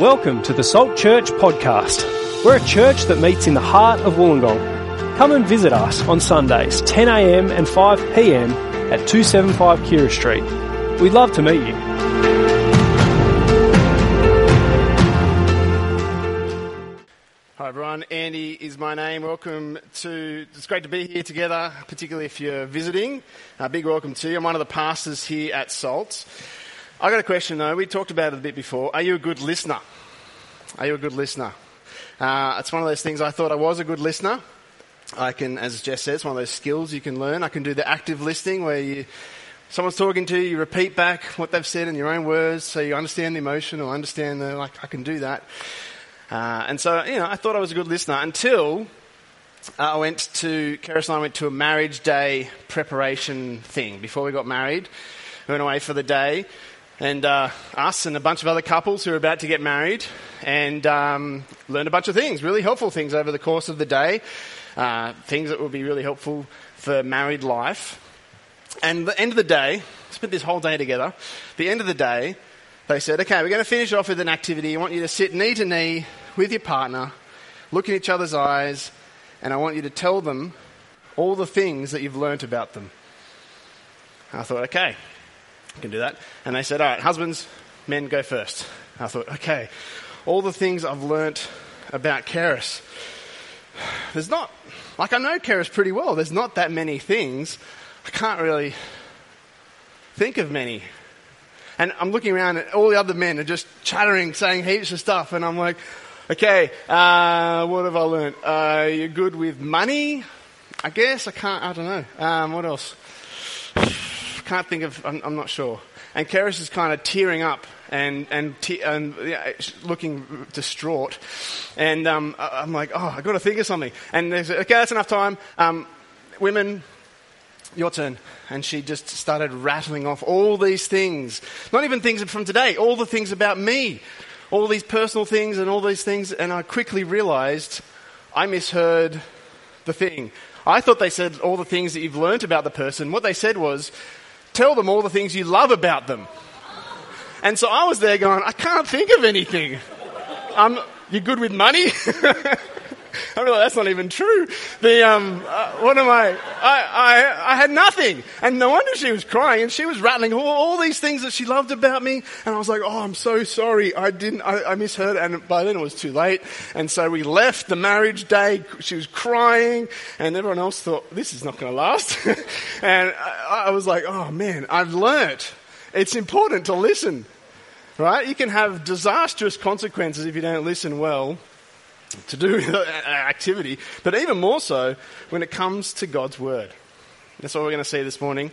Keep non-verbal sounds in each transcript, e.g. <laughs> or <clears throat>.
Welcome to the Salt Church podcast. We're a church that meets in the heart of Wollongong. Come and visit us on Sundays, 10am and 5pm at 275 Keira Street. We'd love to meet you. Hi everyone, Andy is my name. Welcome to, it's great to be here together, particularly if you're visiting. A big welcome to you. I'm one of the pastors here at Salt. I got a question though. We talked about it a bit before. Are you a good listener? Are you a good listener? Uh, it's one of those things I thought I was a good listener. I can, as Jess says, one of those skills you can learn. I can do the active listening where you, someone's talking to you, you repeat back what they've said in your own words so you understand the emotion or understand the, like, I can do that. Uh, and so, you know, I thought I was a good listener until uh, I went to, Keris and I went to a marriage day preparation thing before we got married. We went away for the day, and uh, us and a bunch of other couples who are about to get married, and um, learned a bunch of things, really helpful things over the course of the day, uh, things that will be really helpful for married life. And the end of the day, spent this whole day together. The end of the day, they said, okay, we're going to finish off with an activity. I want you to sit knee to knee with your partner, look in each other's eyes, and I want you to tell them all the things that you've learnt about them. I thought, okay, Can do that. And they said, all right, husbands, men go first. I thought, okay, all the things I've learnt about Keris. There's not, like I know Keris pretty well. There's not that many things. I can't really think of many. And I'm looking around and all the other men are just chattering, saying heaps of stuff. And I'm like, okay, uh, what have I learnt? Uh, you're good with money? I guess. I can't, I don't know. Um, what else? Can't think of, I'm, I'm not sure. And Keris is kind of tearing up and, and, te- and yeah, looking distraught. And um, I'm like, oh, I've got to think of something. And said, okay, that's enough time. Um, women, your turn. And she just started rattling off all these things. Not even things from today, all the things about me. All these personal things and all these things. And I quickly realized I misheard the thing. I thought they said all the things that you've learnt about the person. What they said was, tell them all the things you love about them. And so I was there going, I can't think of anything. Um, you good with money? <laughs> <laughs> I realized that's not even true. The um, uh, what am I? I, I? I had nothing, and no wonder she was crying, and she was rattling all, all, these things that she loved about me, and I was like, oh, I'm so sorry, I didn't, I, I misheard, and by then it was too late, and so we left the marriage day. She was crying, and everyone else thought this is not going to last, <laughs> and I, I was like, oh man, I've learnt. It's important to listen, right? You can have disastrous consequences if you don't listen well to do with uh, activity, but even more so when it comes to God's Word. That's what we're going to see this morning.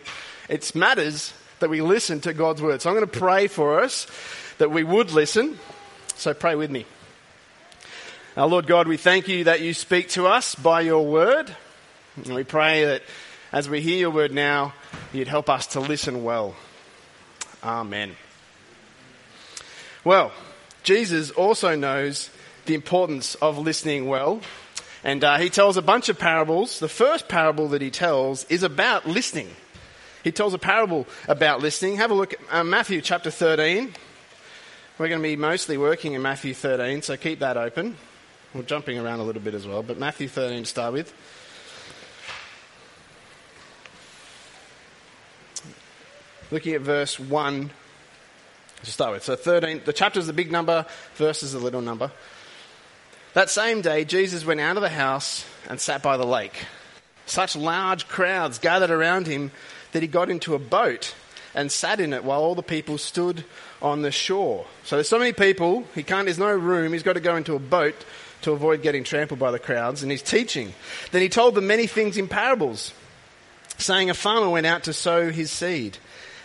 It matters that we listen to God's Word. So I'm going to pray for us that we would listen. So pray with me. Our Lord God, we thank you that you speak to us by your Word. And we pray that as we hear your Word now, you'd help us to listen well. Amen. Well, Jesus also knows the importance of listening well. And uh, he tells a bunch of parables. The first parable that he tells is about listening. He tells a parable about listening. Have a look at uh, Matthew chapter 13. We're going to be mostly working in Matthew 13, so keep that open. We're jumping around a little bit as well, but Matthew 13 to start with. Looking at verse 1 to start with. So 13, the chapter is the big number, verse is the little number. That same day, Jesus went out of the house and sat by the lake. Such large crowds gathered around him that he got into a boat and sat in it while all the people stood on the shore. So there's so many people, he can't, there's no room, he's got to go into a boat to avoid getting trampled by the crowds, and he's teaching. Then he told them many things in parables, saying, A farmer went out to sow his seed.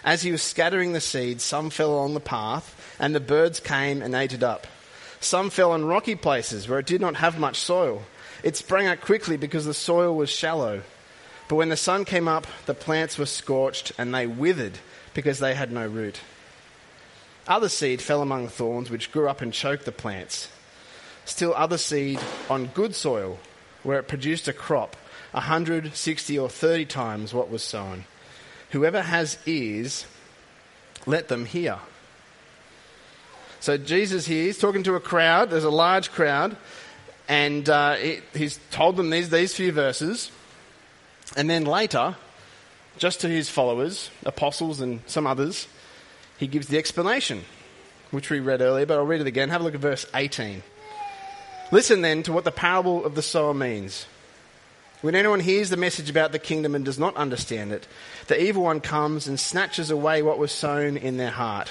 As he was scattering the seed, some fell along the path, and the birds came and ate it up. Some fell on rocky places where it did not have much soil. It sprang up quickly because the soil was shallow. But when the sun came up, the plants were scorched and they withered because they had no root. Other seed fell among thorns, which grew up and choked the plants. Still, other seed on good soil, where it produced a crop, a hundred, sixty, or thirty times what was sown. Whoever has ears, let them hear. So Jesus here, he's talking to a crowd. There's a large crowd. And uh, he, he's told them these, these few verses. And then later, just to his followers, apostles and some others, he gives the explanation, which we read earlier, but I'll read it again. Have a look at verse 18. Listen then to what the parable of the sower means. When anyone hears the message about the kingdom and does not understand it, the evil one comes and snatches away what was sown in their heart.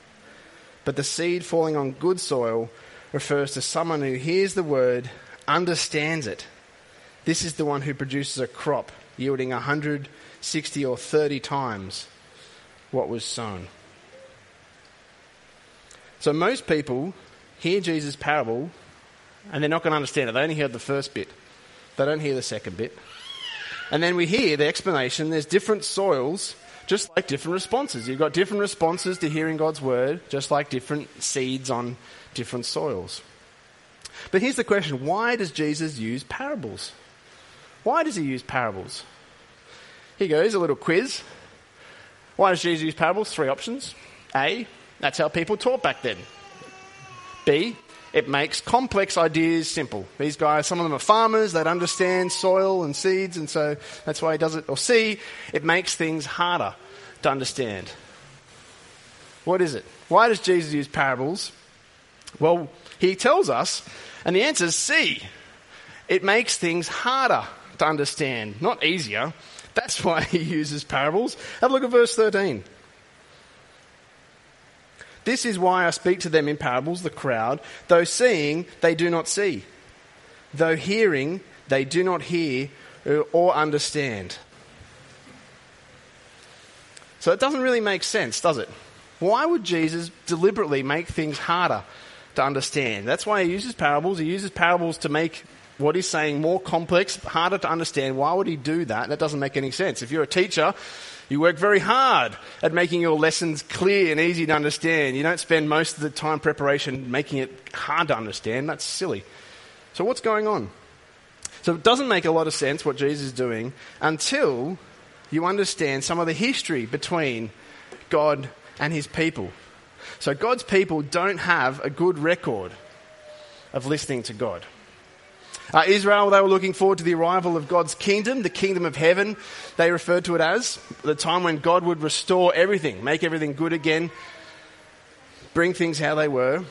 But the seed falling on good soil refers to someone who hears the word, understands it. This is the one who produces a crop yielding 160 or 30 times what was sown. So most people hear Jesus' parable and they're not going to understand it. They only heard the first bit, they don't hear the second bit. And then we hear the explanation there's different soils, just like different responses. You've got different responses to hearing God's word, just like different seeds on different soils. But here's the question why does Jesus use parables? Why does he use parables? Here goes a little quiz. Why does Jesus use parables? Three options. A, that's how people taught back then. B, it makes complex ideas simple. These guys, some of them are farmers, they'd understand soil and seeds, and so that's why he does it. Or C, it makes things harder to understand. What is it? Why does Jesus use parables? Well, he tells us, and the answer is C. It makes things harder to understand, not easier. That's <laughs> why he uses parables. Have a look at verse 13. This is why I speak to them in parables, the crowd. Though seeing, they do not see. Though hearing, they do not hear or understand. So it doesn't really make sense, does it? Why would Jesus deliberately make things harder to understand? That's why he uses parables. He uses parables to make what he's saying more complex, harder to understand. Why would he do that? That doesn't make any sense. If you're a teacher, you work very hard at making your lessons clear and easy to understand. You don't spend most of the time preparation making it hard to understand. That's silly. So, what's going on? So, it doesn't make a lot of sense what Jesus is doing until you understand some of the history between God and his people. So, God's people don't have a good record of listening to God. Uh, Israel, they were looking forward to the arrival of God's kingdom, the kingdom of heaven, they referred to it as, the time when God would restore everything, make everything good again, bring things how they were.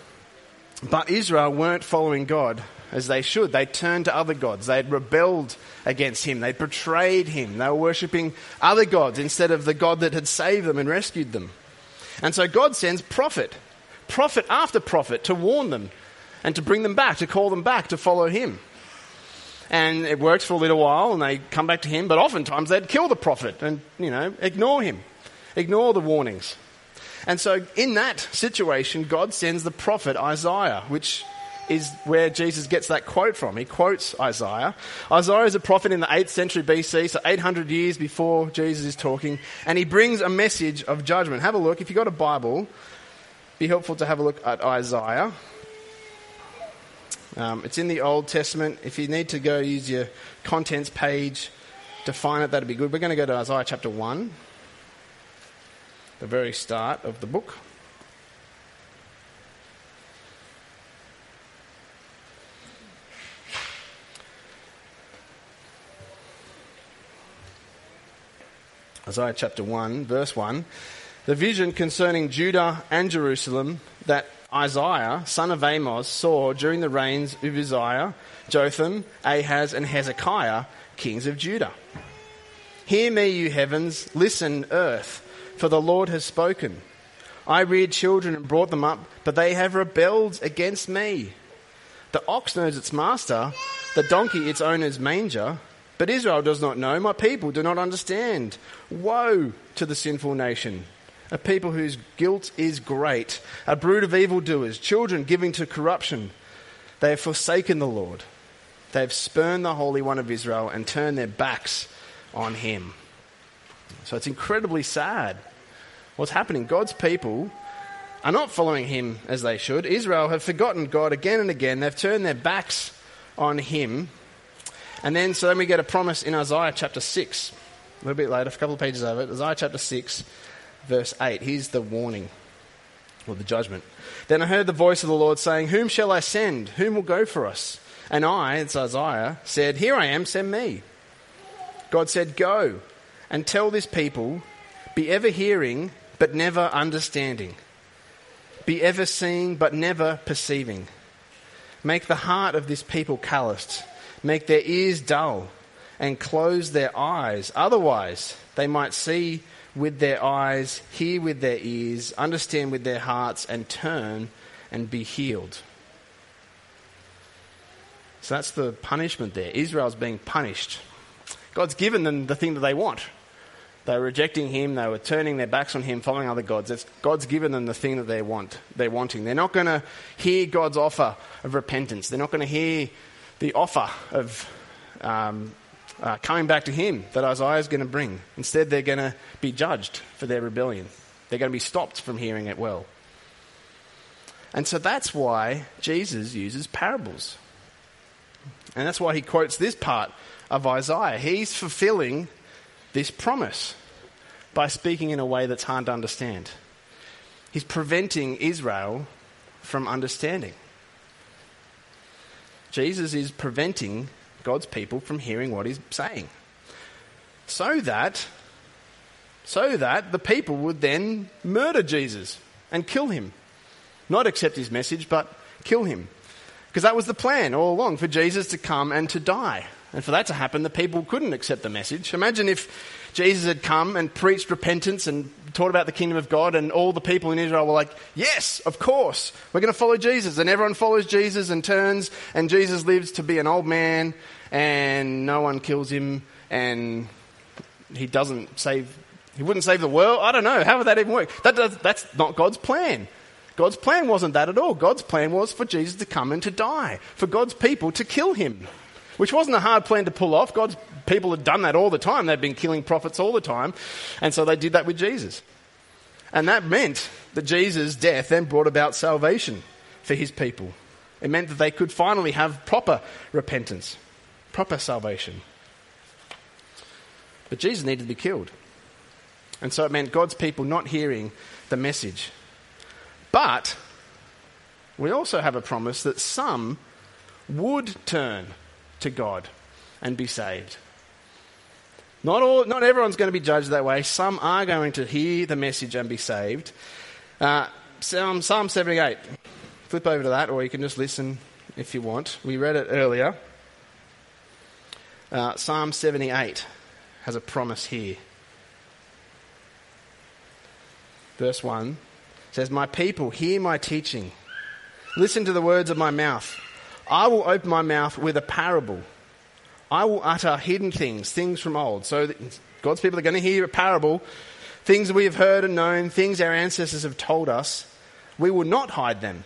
But Israel weren't following God as they should. They turned to other gods. They had rebelled against Him. They betrayed Him. They were worshipping other gods instead of the God that had saved them and rescued them. And so God sends prophet, prophet after prophet to warn them and to bring them back, to call them back to follow Him and it works for a little while and they come back to him, but oftentimes they'd kill the prophet and, you know, ignore him, ignore the warnings. And so in that situation, God sends the prophet Isaiah, which is where Jesus gets that quote from. He quotes Isaiah. Isaiah is a prophet in the 8th century BC, so 800 years before Jesus is talking, and he brings a message of judgment. Have a look. If you've got a Bible, be helpful to have a look at Isaiah. Um, it's in the Old Testament. If you need to go use your contents page to find it, that'd be good. We're going to go to Isaiah chapter 1, the very start of the book. Isaiah chapter 1, verse 1. The vision concerning Judah and Jerusalem that Isaiah, son of Amos, saw during the reigns of Uzziah, Jotham, Ahaz, and Hezekiah, kings of Judah. Hear me, you heavens, listen, earth, for the Lord has spoken. I reared children and brought them up, but they have rebelled against me. The ox knows its master, the donkey its owner's manger, but Israel does not know, my people do not understand. Woe to the sinful nation! A people whose guilt is great, a brood of evildoers, children giving to corruption. They have forsaken the Lord. They have spurned the Holy One of Israel and turned their backs on him. So it's incredibly sad what's happening. God's people are not following him as they should. Israel have forgotten God again and again. They've turned their backs on him. And then, so then we get a promise in Isaiah chapter 6, a little bit later, a couple of pages over it. Isaiah chapter 6, verse 8. Here's the warning, or the judgment. Then I heard the voice of the Lord saying, Whom shall I send? Whom will go for us? And I, it's Isaiah, said, Here I am, send me. God said, Go and tell this people, be ever hearing, but never understanding. Be ever seeing, but never perceiving. Make the heart of this people calloused. Make their ears dull and close their eyes. Otherwise, they might see with their eyes, hear with their ears, understand with their hearts, and turn and be healed. So that's the punishment there. Israel's being punished. God's given them the thing that they want. They were rejecting him, they were turning their backs on him, following other gods. It's, God's given them the thing that they want, they're wanting. They're not going to hear God's offer of repentance. They're not going to hear the offer of um, uh, coming back to him that Isaiah is going to bring. Instead, they're going to be judged for their rebellion. They're going to be stopped from hearing it well. And so that's why Jesus uses parables. And that's why he quotes this part of Isaiah. He's fulfilling this promise by speaking in a way that's hard to understand. He's preventing Israel from understanding. Jesus is preventing God's people from hearing what he's saying. So that so that the people would then murder Jesus and kill him. Not accept his message, but kill him. Because that was the plan all along for Jesus to come and to die. And for that to happen, the people couldn't accept the message. Imagine if Jesus had come and preached repentance and taught about the kingdom of God, and all the people in Israel were like, Yes, of course, we're going to follow Jesus. And everyone follows Jesus and turns, and Jesus lives to be an old man, and no one kills him, and he doesn't save, he wouldn't save the world. I don't know. How would that even work? That does, that's not God's plan. God's plan wasn't that at all. God's plan was for Jesus to come and to die, for God's people to kill him which wasn't a hard plan to pull off. God's people had done that all the time. They'd been killing prophets all the time. And so they did that with Jesus. And that meant that Jesus' death then brought about salvation for his people. It meant that they could finally have proper repentance, proper salvation. But Jesus needed to be killed. And so it meant God's people not hearing the message. But we also have a promise that some would turn to God and be saved. Not, all, not everyone's going to be judged that way. Some are going to hear the message and be saved. Uh, Psalm, Psalm 78. Flip over to that, or you can just listen if you want. We read it earlier. Uh, Psalm 78 has a promise here. Verse 1 says, My people, hear my teaching. Listen to the words of my mouth. I will open my mouth with a parable. I will utter hidden things, things from old. So God's people are going to hear a parable, things we have heard and known, things our ancestors have told us. We will not hide them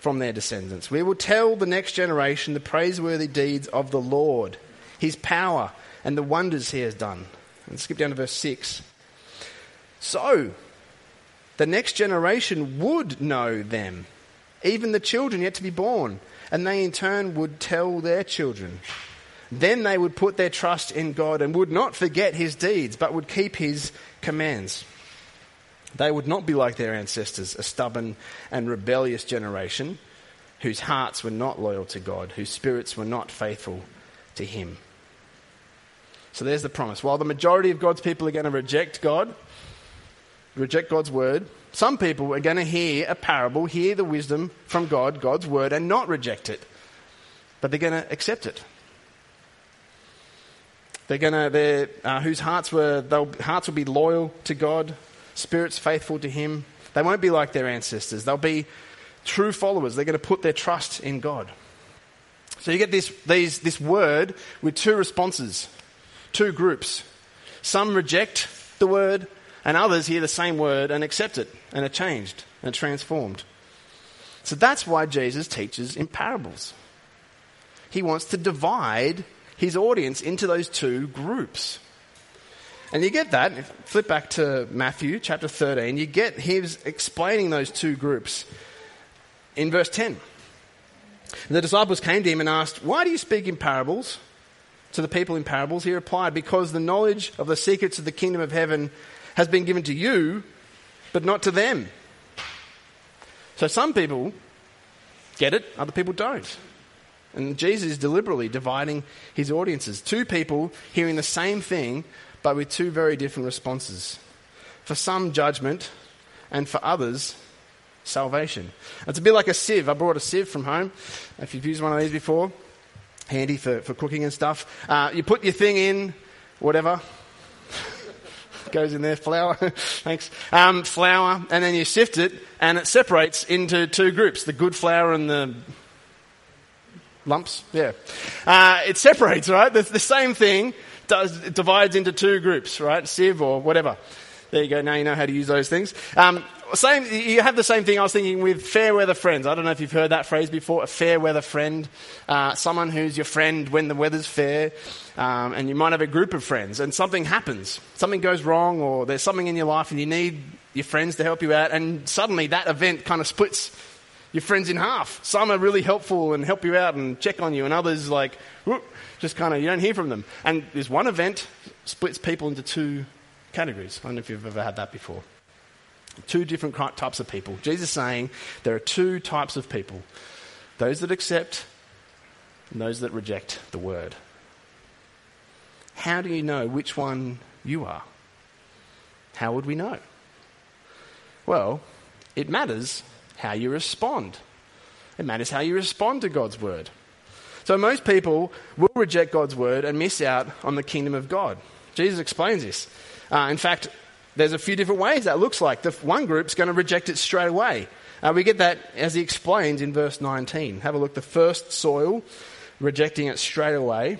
from their descendants. We will tell the next generation the praiseworthy deeds of the Lord, his power, and the wonders he has done. And skip down to verse 6. So, the next generation would know them, even the children yet to be born and they in turn would tell their children. Then they would put their trust in God and would not forget his deeds, but would keep his commands. They would not be like their ancestors, a stubborn and rebellious generation whose hearts were not loyal to God, whose spirits were not faithful to him. So there's the promise. While the majority of God's people are going to reject God, reject God's word, some people are going to hear a parable, hear the wisdom from God, God's word, and not reject it. But they're going to accept it. They're going to, uh, whose hearts were, hearts will be loyal to God, spirits faithful to Him. They won't be like their ancestors. They'll be true followers. They're going to put their trust in God. So you get this, these, this word with two responses, two groups. Some reject the word, and others hear the same word and accept it and are changed and transformed. So that's why Jesus teaches in parables. He wants to divide his audience into those two groups. And you get that, flip back to Matthew chapter 13, you get him explaining those two groups in verse 10. The disciples came to him and asked, Why do you speak in parables to the people in parables? He replied, Because the knowledge of the secrets of the kingdom of heaven has been given to you, but not to them. So some people get it, other people don't. And Jesus is deliberately dividing his audiences. Two people hearing the same thing, but with two very different responses. For some, judgment, and for others, salvation. It's a bit like a sieve. I brought a sieve from home. If you've used one of these before, handy for, for cooking and stuff. Uh, you put your thing in, whatever. <laughs> Goes in there, flour. <laughs> Thanks. Um, flour, and then you sift it, and it separates into two groups the good flour and the lumps. Yeah. Uh, it separates, right? The, the same thing does, divides into two groups, right? Sieve or whatever. There you go. Now you know how to use those things. Um, same, you have the same thing I was thinking with fair weather friends. I don't know if you've heard that phrase before. A fair weather friend, uh, someone who's your friend when the weather's fair, um, and you might have a group of friends, and something happens, something goes wrong, or there's something in your life, and you need your friends to help you out, and suddenly that event kind of splits your friends in half. Some are really helpful and help you out and check on you, and others like whoop, just kind of you don't hear from them. And there's one event splits people into two categories. I don't know if you've ever had that before. Two different types of people. Jesus saying there are two types of people those that accept and those that reject the word. How do you know which one you are? How would we know? Well, it matters how you respond. It matters how you respond to God's word. So, most people will reject God's word and miss out on the kingdom of God. Jesus explains this. Uh, in fact, there's a few different ways that looks like. The one group's going to reject it straight away. Uh, we get that as he explains in verse 19. Have a look. The first soil, rejecting it straight away.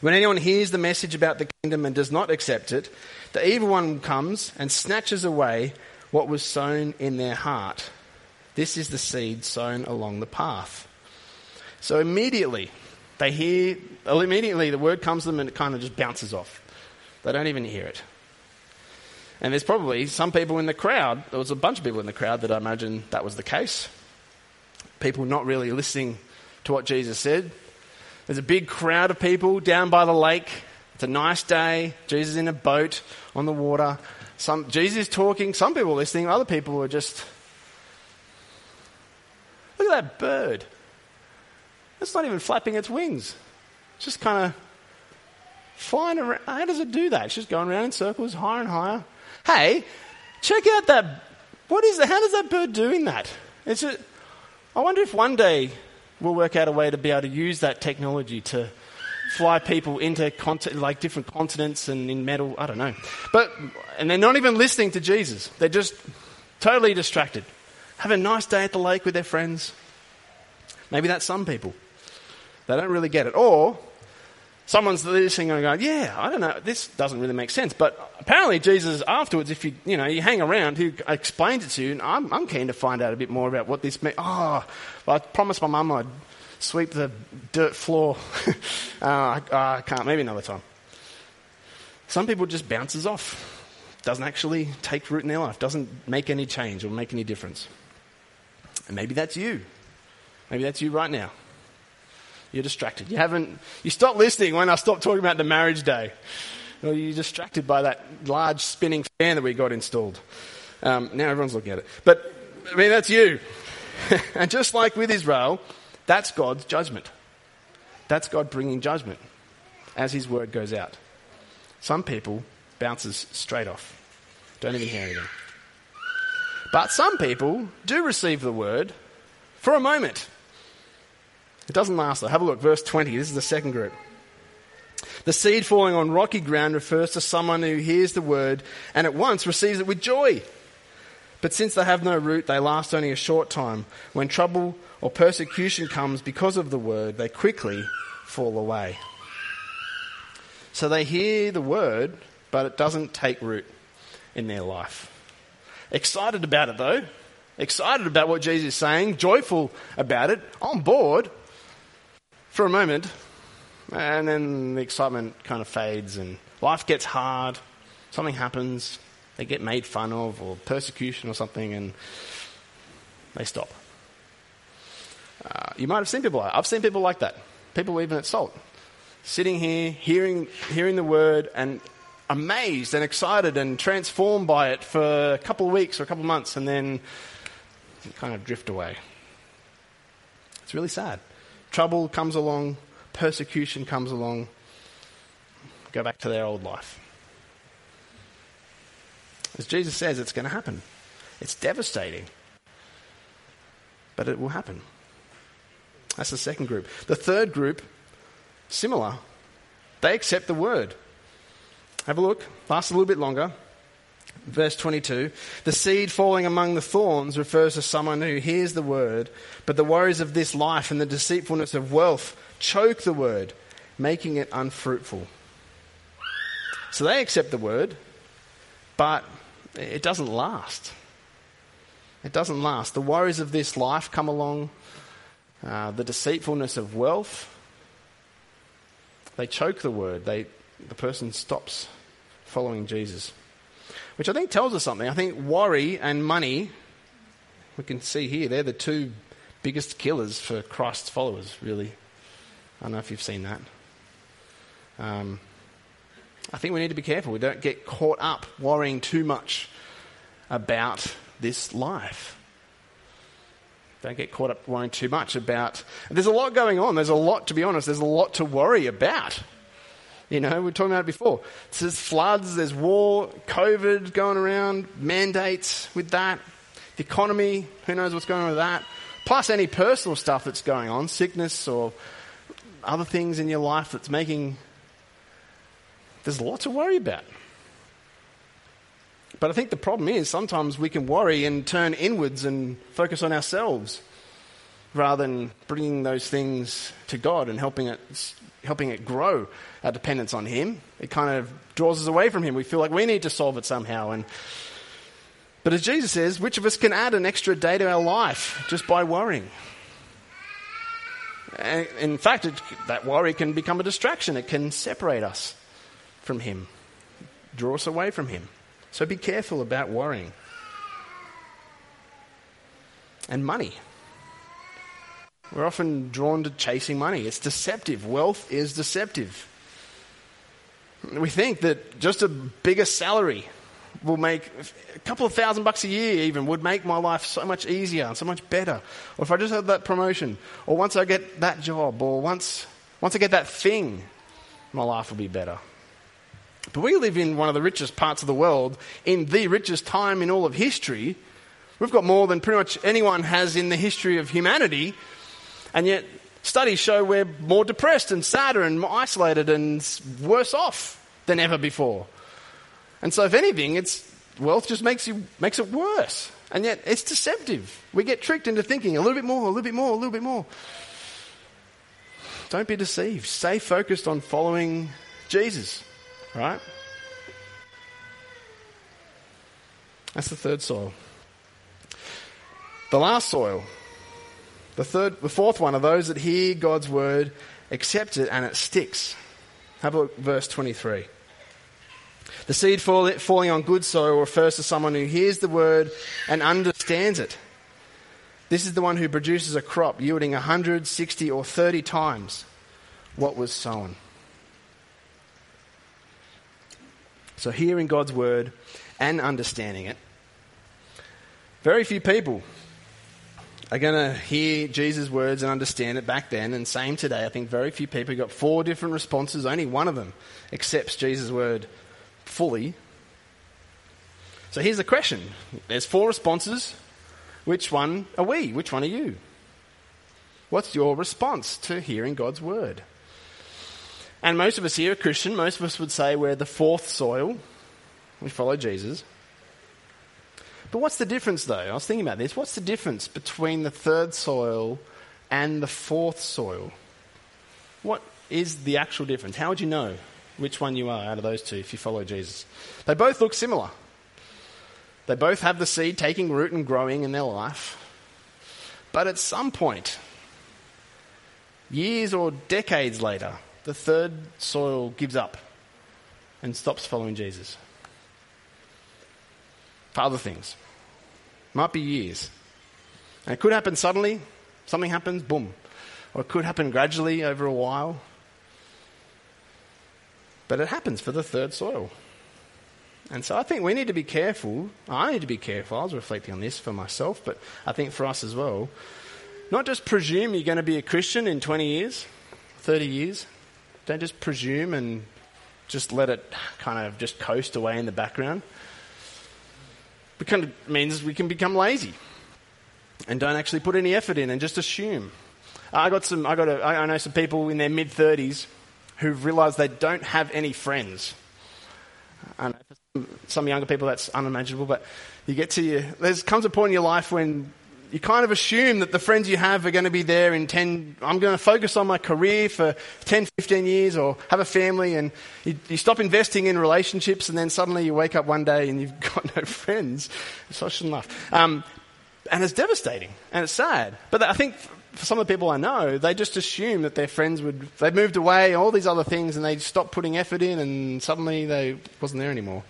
When anyone hears the message about the kingdom and does not accept it, the evil one comes and snatches away what was sown in their heart. This is the seed sown along the path. So immediately, they hear, immediately the word comes to them and it kind of just bounces off. They don't even hear it. And there's probably some people in the crowd, there was a bunch of people in the crowd that I imagine that was the case. People not really listening to what Jesus said. There's a big crowd of people down by the lake. It's a nice day. Jesus in a boat on the water. Some, Jesus is talking. Some people are listening. Other people are just. Look at that bird. It's not even flapping its wings. It's just kind of flying around. How does it do that? It's just going around in circles, higher and higher. Hey, check out that. What is that? How does that bird doing that? It's I wonder if one day we'll work out a way to be able to use that technology to fly people into like different continents and in metal. I don't know, but and they're not even listening to Jesus. They're just totally distracted. Have a nice day at the lake with their friends. Maybe that's some people. They don't really get it. Or someone's listening and going, yeah, I don't know, this doesn't really make sense. But apparently Jesus afterwards, if you, you know, you hang around, he explains it to you, and I'm, I'm keen to find out a bit more about what this means. Oh, well, I promised my mum I'd sweep the dirt floor. <laughs> uh, I, I can't, maybe another time. Some people just bounces off. Doesn't actually take root in their life. Doesn't make any change or make any difference. And maybe that's you. Maybe that's you right now. You're distracted. You haven't, you stopped listening when I stopped talking about the marriage day. Or you're distracted by that large spinning fan that we got installed. Um, now everyone's looking at it. But, I mean, that's you. <laughs> and just like with Israel, that's God's judgment. That's God bringing judgment as his word goes out. Some people bounces straight off. Don't even hear anything. But some people do receive the word for a moment. It doesn't last though. Have a look, verse 20. This is the second group. The seed falling on rocky ground refers to someone who hears the word and at once receives it with joy. But since they have no root, they last only a short time. When trouble or persecution comes because of the word, they quickly fall away. So they hear the word, but it doesn't take root in their life. Excited about it though, excited about what Jesus is saying, joyful about it, on board for a moment, and then the excitement kind of fades and life gets hard, something happens, they get made fun of, or persecution or something, and they stop. Uh, you might have seen people like I've seen people like that. People even at Salt. Sitting here, hearing, hearing the word, and amazed and excited and transformed by it for a couple of weeks or a couple of months, and then kind of drift away. It's really sad. Trouble comes along, persecution comes along, go back to their old life. As Jesus says, it's going to happen. It's devastating. But it will happen. That's the second group. The third group, similar. They accept the word. Have a look. Lasts a little bit longer. Verse 22 The seed falling among the thorns refers to someone who hears the word, but the worries of this life and the deceitfulness of wealth choke the word, making it unfruitful. So they accept the word, but it doesn't last. It doesn't last. The worries of this life come along, uh, the deceitfulness of wealth. They choke the word. They, the person stops following Jesus. Which I think tells us something. I think worry and money, we can see here, they're the two biggest killers for Christ's followers, really. I don't know if you've seen that. Um, I think we need to be careful. We don't get caught up worrying too much about this life. Don't get caught up worrying too much about. There's a lot going on. There's a lot, to be honest, there's a lot to worry about. You know, we were talking about it before. There's floods, there's war, COVID going around, mandates with that, the economy, who knows what's going on with that. Plus any personal stuff that's going on, sickness or other things in your life that's making. There's a lot to worry about. But I think the problem is sometimes we can worry and turn inwards and focus on ourselves rather than bringing those things to God and helping it, helping it grow our dependence on Him. It kind of draws us away from Him. We feel like we need to solve it somehow. And, but as Jesus says, which of us can add an extra day to our life just by worrying? And in fact, it, that worry can become a distraction. It can separate us from Him, draw us away from Him. So be careful about worrying. And money. We're often drawn to chasing money. It's deceptive. Wealth is deceptive. We think that just a bigger salary will make a couple of thousand bucks a year, even, would make my life so much easier and so much better. Or if I just had that promotion, or once I get that job, or once, once I get that thing, my life will be better. But we live in one of the richest parts of the world, in the richest time in all of history. We've got more than pretty much anyone has in the history of humanity, and yet studies show we're more depressed and sadder and more isolated and worse off than ever before. And so, if anything, it's wealth just makes you makes it worse. And yet, it's deceptive. We get tricked into thinking a little bit more, a little bit more, a little bit more. Don't be deceived. Stay focused on following Jesus. Right? That's the third soil. The last soil, the third, the fourth one are those that hear God's word, accept it, and it sticks. Have a look, verse 23. The seed fall, falling on good soil refers to someone who hears the word and understands it. This is the one who produces a crop yielding 100, 60, or 30 times what was sown. So, hearing God's word and understanding it. Very few people are going to hear Jesus' words and understand it back then, and same today. I think very few people got four different responses. Only one of them accepts Jesus' word fully. So here's the question there's four responses. Which one are we? Which one are you? What's your response to hearing God's word? And most of us here are Christian. Most of us would say we're the fourth soil. We follow Jesus. But what's the difference, though? I was thinking about this. What's the difference between the third soil and the fourth soil? What is the actual difference? How would you know which one you are out of those two if you follow Jesus? They both look similar. They both have the seed taking root and growing in their life. But at some point, years or decades later, the third soil gives up and stops following Jesus. For other things. Might be years. And it could happen suddenly, something happens, boom. Or it could happen gradually over a while. But it happens for the third soil. And so I think we need to be careful. I need to be careful. I was reflecting on this for myself, but I think for us as well. Not just presume you're going to be a Christian in 20 years, 30 years. Don't just presume and just let it kind of just coast away in the background. It kind of means we can become lazy and don't actually put any effort in and just assume. I got some. I got. A, I know some people in their mid 30s who've realised they don't have any friends. I know for some younger people that's unimaginable, but you get to your. Comes a point in your life when you kind of assume that the friends you have are going to be there in 10, I'm going to focus on my career for 10, 15 years or have a family and you, you, stop investing in relationships and then suddenly you wake up one day and you've <laughs> got no friends. So I shouldn't laugh. Um, and it's devastating and it's sad. But I think for some of the people I know, they just assume that their friends would, they moved away, all these other things and they stopped putting effort in and suddenly they wasn't there anymore.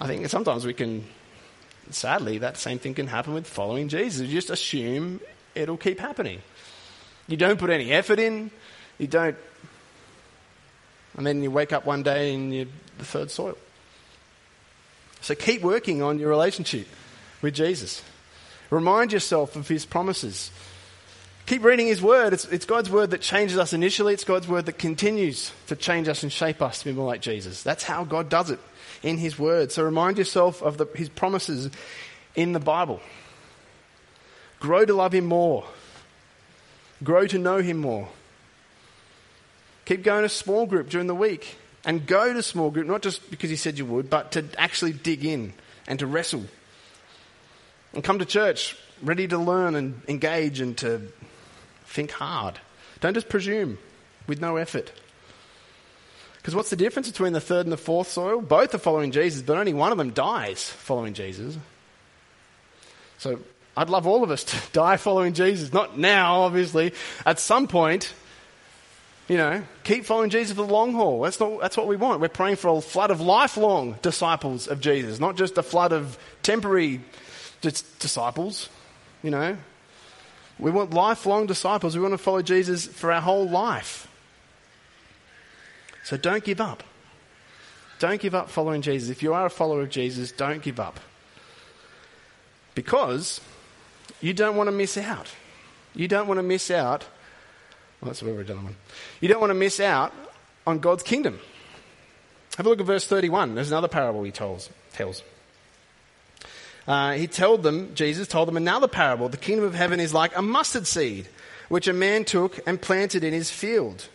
I think sometimes we can sadly, that same thing can happen with following Jesus. You just assume it'll keep happening. You don't put any effort in, you don't, and then you wake up one day and you're the third soil. So keep working on your relationship with Jesus. Remind yourself of his promises. Keep reading his word. It's, it's, God's word that changes us initially, it's God's word that continues to change us and shape us to be more like Jesus. That's how God does it in His Word. So remind yourself of the, His promises in the Bible. Grow to love Him more. Grow to know Him more. Keep going to small group during the week. And go to small group, not just because He said you would, but to actually dig in and to wrestle. And come to church ready to learn and engage and to think hard. Don't just presume with no effort. Because what's the difference between the third and the fourth soil? Both are following Jesus, but only one of them dies following Jesus. So I'd love all of us to <laughs> die following Jesus. Not now, obviously. At some point, you know, keep following Jesus for the long haul. That's, not, that's what we want. We're praying for a flood of lifelong disciples of Jesus, not just a flood of temporary disciples, you know. We want lifelong disciples. We want to follow Jesus for our whole life. So don't give up. Don't give up following Jesus. If you are a follower of Jesus, don't give up. Because you don't want to miss out. You don't want to miss out. Well, that's where we're done. You don't want to miss out on God's kingdom. Have a look at verse 31. There's another parable he tells. tells. Uh, he told them, Jesus told them another parable. The kingdom of heaven is like a mustard seed, which a man took and planted in his field.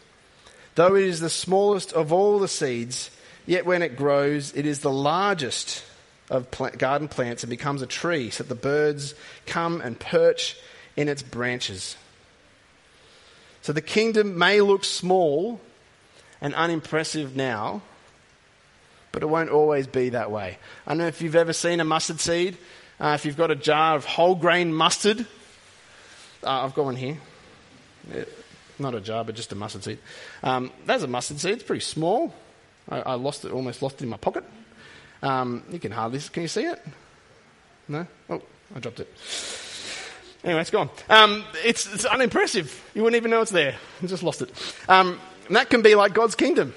Though it is the smallest of all the seeds, yet when it grows, it is the largest of plant, garden plants and becomes a tree, so that the birds come and perch in its branches. So the kingdom may look small and unimpressive now, but it won't always be that way. I don't know if you've ever seen a mustard seed. Uh, if you've got a jar of whole grain mustard, uh, I've got one here. Not a jar, but just a mustard seed. Um, that's a mustard seed. It's pretty small. I, I, lost it, almost lost it in my pocket. Um, you can hardly, can you see it? No? Oh, I dropped it. Anyway, it's gone. Um, it's, it's, unimpressive. You wouldn't even know it's there. I just lost it. Um, that can be like God's kingdom.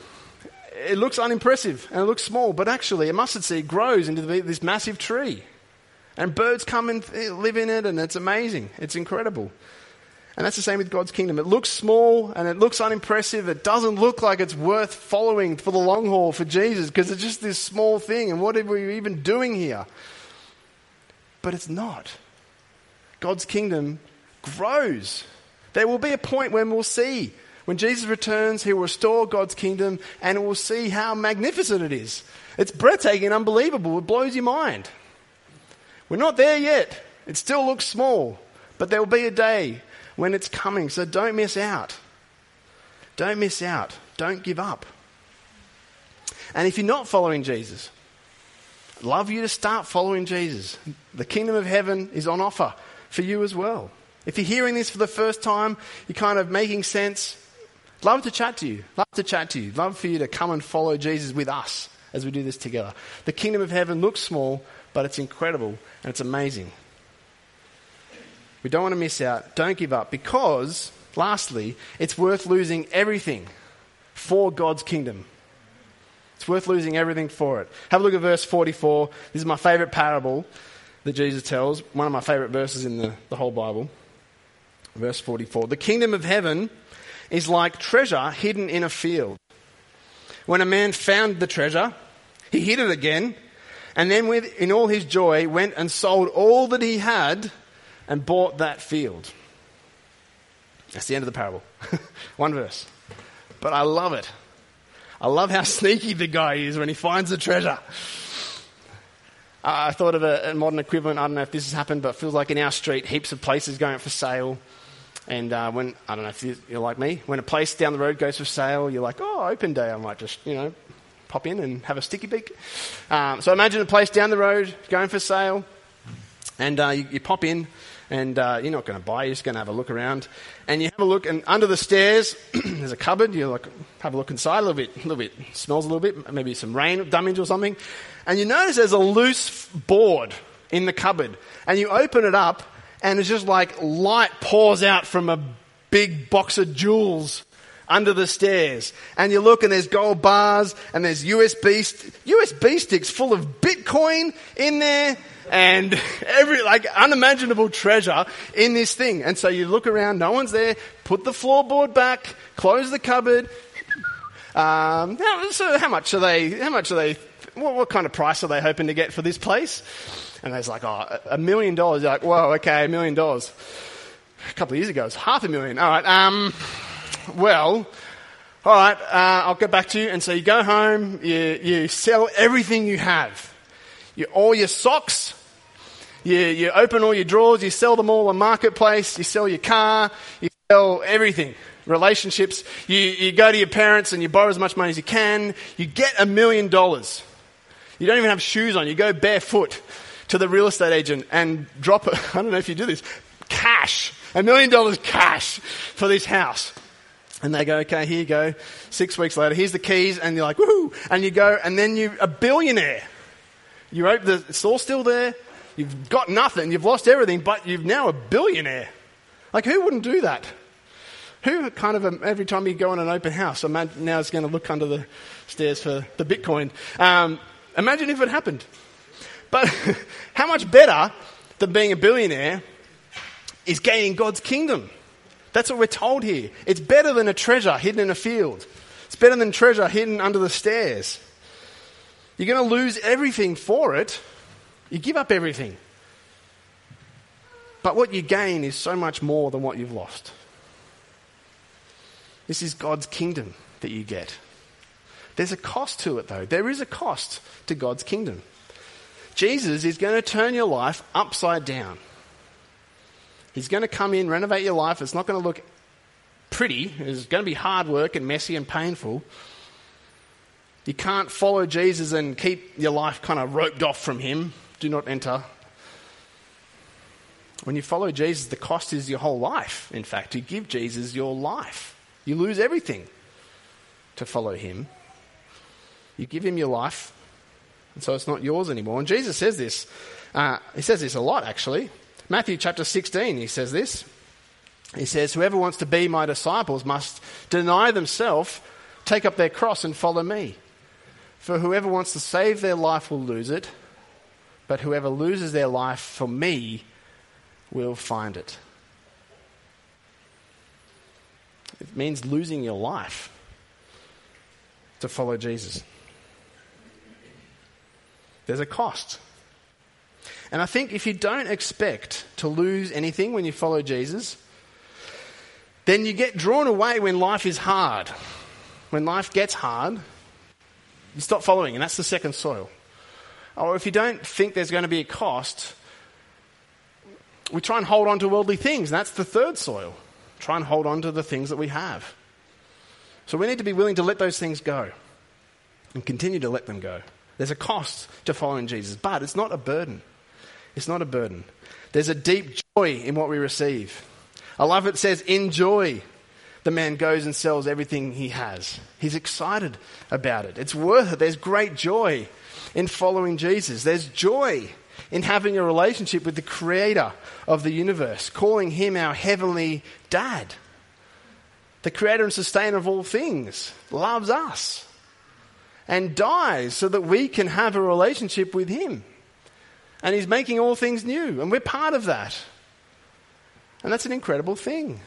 It looks unimpressive and it looks small, but actually, a mustard seed grows into this massive tree. And birds come and live in it, and it's amazing. It's incredible. And that's the same with God's kingdom. It looks small and it looks unimpressive. It doesn't look like it's worth following for the long haul for Jesus because it's just this small thing. And what are we even doing here? But it's not. God's kingdom grows. There will be a point when we'll see. When Jesus returns, he will restore God's kingdom and we'll see how magnificent it is. It's breathtaking and unbelievable. It blows your mind. We're not there yet. It still looks small. But there will be a day when it's coming. So don't miss out. Don't miss out. Don't give up. And if you're not following Jesus, love you to start following Jesus. The kingdom of heaven is on offer for you as well. If you're hearing this for the first time, you're kind of making sense, love to chat to you. Love to chat to you. Love for you to come and follow Jesus with us as we do this together. The kingdom of heaven looks small, but it's incredible and it's amazing. We don't want to miss out. Don't give up because, lastly, it's worth losing everything for God's kingdom. It's worth losing everything for it. Have a look at verse 44. This is my favorite parable that Jesus tells, one of my favorite verses in the, the whole Bible. Verse 44 The kingdom of heaven is like treasure hidden in a field. When a man found the treasure, he hid it again, and then, with, in all his joy, went and sold all that he had and bought that field. That's the end of the parable. <laughs> One verse. But I love it. I love how <laughs> sneaky the guy is when he finds the treasure. I thought of a, a, modern equivalent. I don't know if this has happened, but it feels like in our street, heaps of places going for sale. And uh, when, I don't know if you're like me, when a place down the road goes for sale, you're like, oh, open day, I might just, you know, pop in and have a sticky beak. Um, so imagine a place down the road going for sale, and uh, you, you, pop in, and uh, you're not going to buy, you're just going to have a look around. And you have a look, and under the stairs, <clears throat> there's a cupboard. You like have a look inside a little bit, a little bit, smells a little bit, maybe some rain damage or something. And you notice there's a loose board in the cupboard, and you open it up, and it's just like light pours out from a big box of jewels under the stairs. And you look and there's gold bars and there's USB, st- USB sticks full of Bitcoin in there and <laughs> every, like, unimaginable treasure in this thing. And so you look around, no one's there, put the floorboard back, close the cupboard. Um, so how much are they, how much are they, what, what kind of price are they hoping to get for this place? And there's like, oh, a million dollars. You're like, whoa, okay, a million dollars. A couple of years ago, it was half a million. All right, um, well, all right, uh, I'll get back to you. And so you go home, you, you sell everything you have. You, all your socks, you, you open all your drawers, you sell them all on marketplace, you sell your car, you sell everything. Relationships, you, you go to your parents and you borrow as much money as you can, you get a million dollars. You don't even have shoes on, you go barefoot to the real estate agent and drop, <laughs> I don't know if you do this, cash, a million dollars cash for this house. And they go, okay, here you go. Six weeks later, here's the keys, and you're like, woohoo! And you go, and then you're a billionaire. You open the, it's all still there. You've got nothing. You've lost everything, but you're now a billionaire. Like, who wouldn't do that? Who kind of, um, every time you go in an open house, imagine now is going to look under the stairs for the Bitcoin. Um, imagine if it happened. But <laughs> how much better than being a billionaire is gaining God's kingdom? That's what we're told here. It's better than a treasure hidden in a field. It's better than treasure hidden under the stairs. You're going to lose everything for it. You give up everything. But what you gain is so much more than what you've lost. This is God's kingdom that you get. There's a cost to it, though. There is a cost to God's kingdom. Jesus is going to turn your life upside down. He's going to come in, renovate your life. It's not going to look pretty. It's going to be hard work and messy and painful. You can't follow Jesus and keep your life kind of roped off from Him. Do not enter. When you follow Jesus, the cost is your whole life. In fact, you give Jesus your life. You lose everything to follow Him. You give Him your life, and so it's not yours anymore. And Jesus says this. Uh, he says this a lot, actually. Matthew chapter 16, he says this. He says, Whoever wants to be my disciples must deny themselves, take up their cross, and follow me. For whoever wants to save their life will lose it, but whoever loses their life for me will find it. It means losing your life to follow Jesus. There's a cost. And I think if you don't expect to lose anything when you follow Jesus, then you get drawn away when life is hard. When life gets hard, you stop following, and that's the second soil. Or if you don't think there's going to be a cost, we try and hold on to worldly things, and that's the third soil. Try and hold on to the things that we have. So we need to be willing to let those things go and continue to let them go. There's a cost to following Jesus, but it's not a burden. It's not a burden. There's a deep joy in what we receive. I love it says, enjoy. The man goes and sells everything he has. He's excited about it. It's worth it. There's great joy in following Jesus. There's joy in having a relationship with the creator of the universe, calling him our heavenly dad. The creator and sustainer of all things loves us and dies so that we can have a relationship with him. And he's making all things new, and we're part of that. And that's an incredible thing.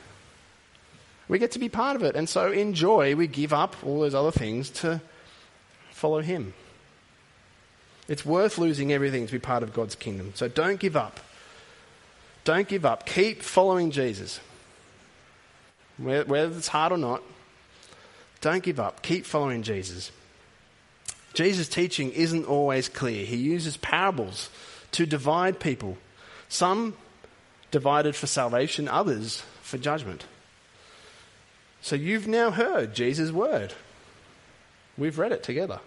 We get to be part of it. And so, in joy, we give up all those other things to follow him. It's worth losing everything to be part of God's kingdom. So, don't give up. Don't give up. Keep following Jesus. Whether it's hard or not, don't give up. Keep following Jesus. Jesus' teaching isn't always clear. He uses parables to divide people. Some divided for salvation, others for judgment. So you've now heard Jesus' word. We've read it together.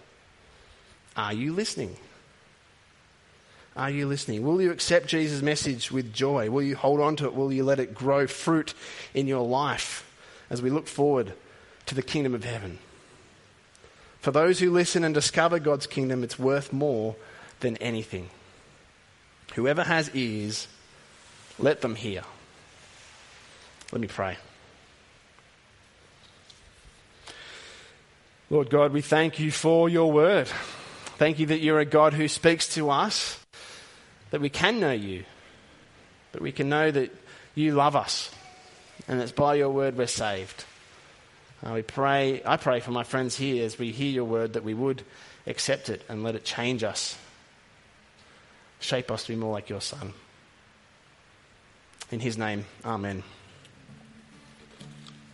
Are you listening? Are you listening? Will you accept Jesus' message with joy? Will you hold on to it? Will you let it grow fruit in your life as we look forward to the kingdom of heaven? For those who listen and discover God's kingdom, it's worth more than anything. Whoever has ears, let them hear. Let me pray. Lord God, we thank you for your word. Thank you that you're a God who speaks to us, that we can know you, that we can know that you love us, and it's by your word we're saved. Uh, we pray, I pray for my friends here as we hear your word that we would accept it and let it change us, shape us to be more like your son. In his name, amen.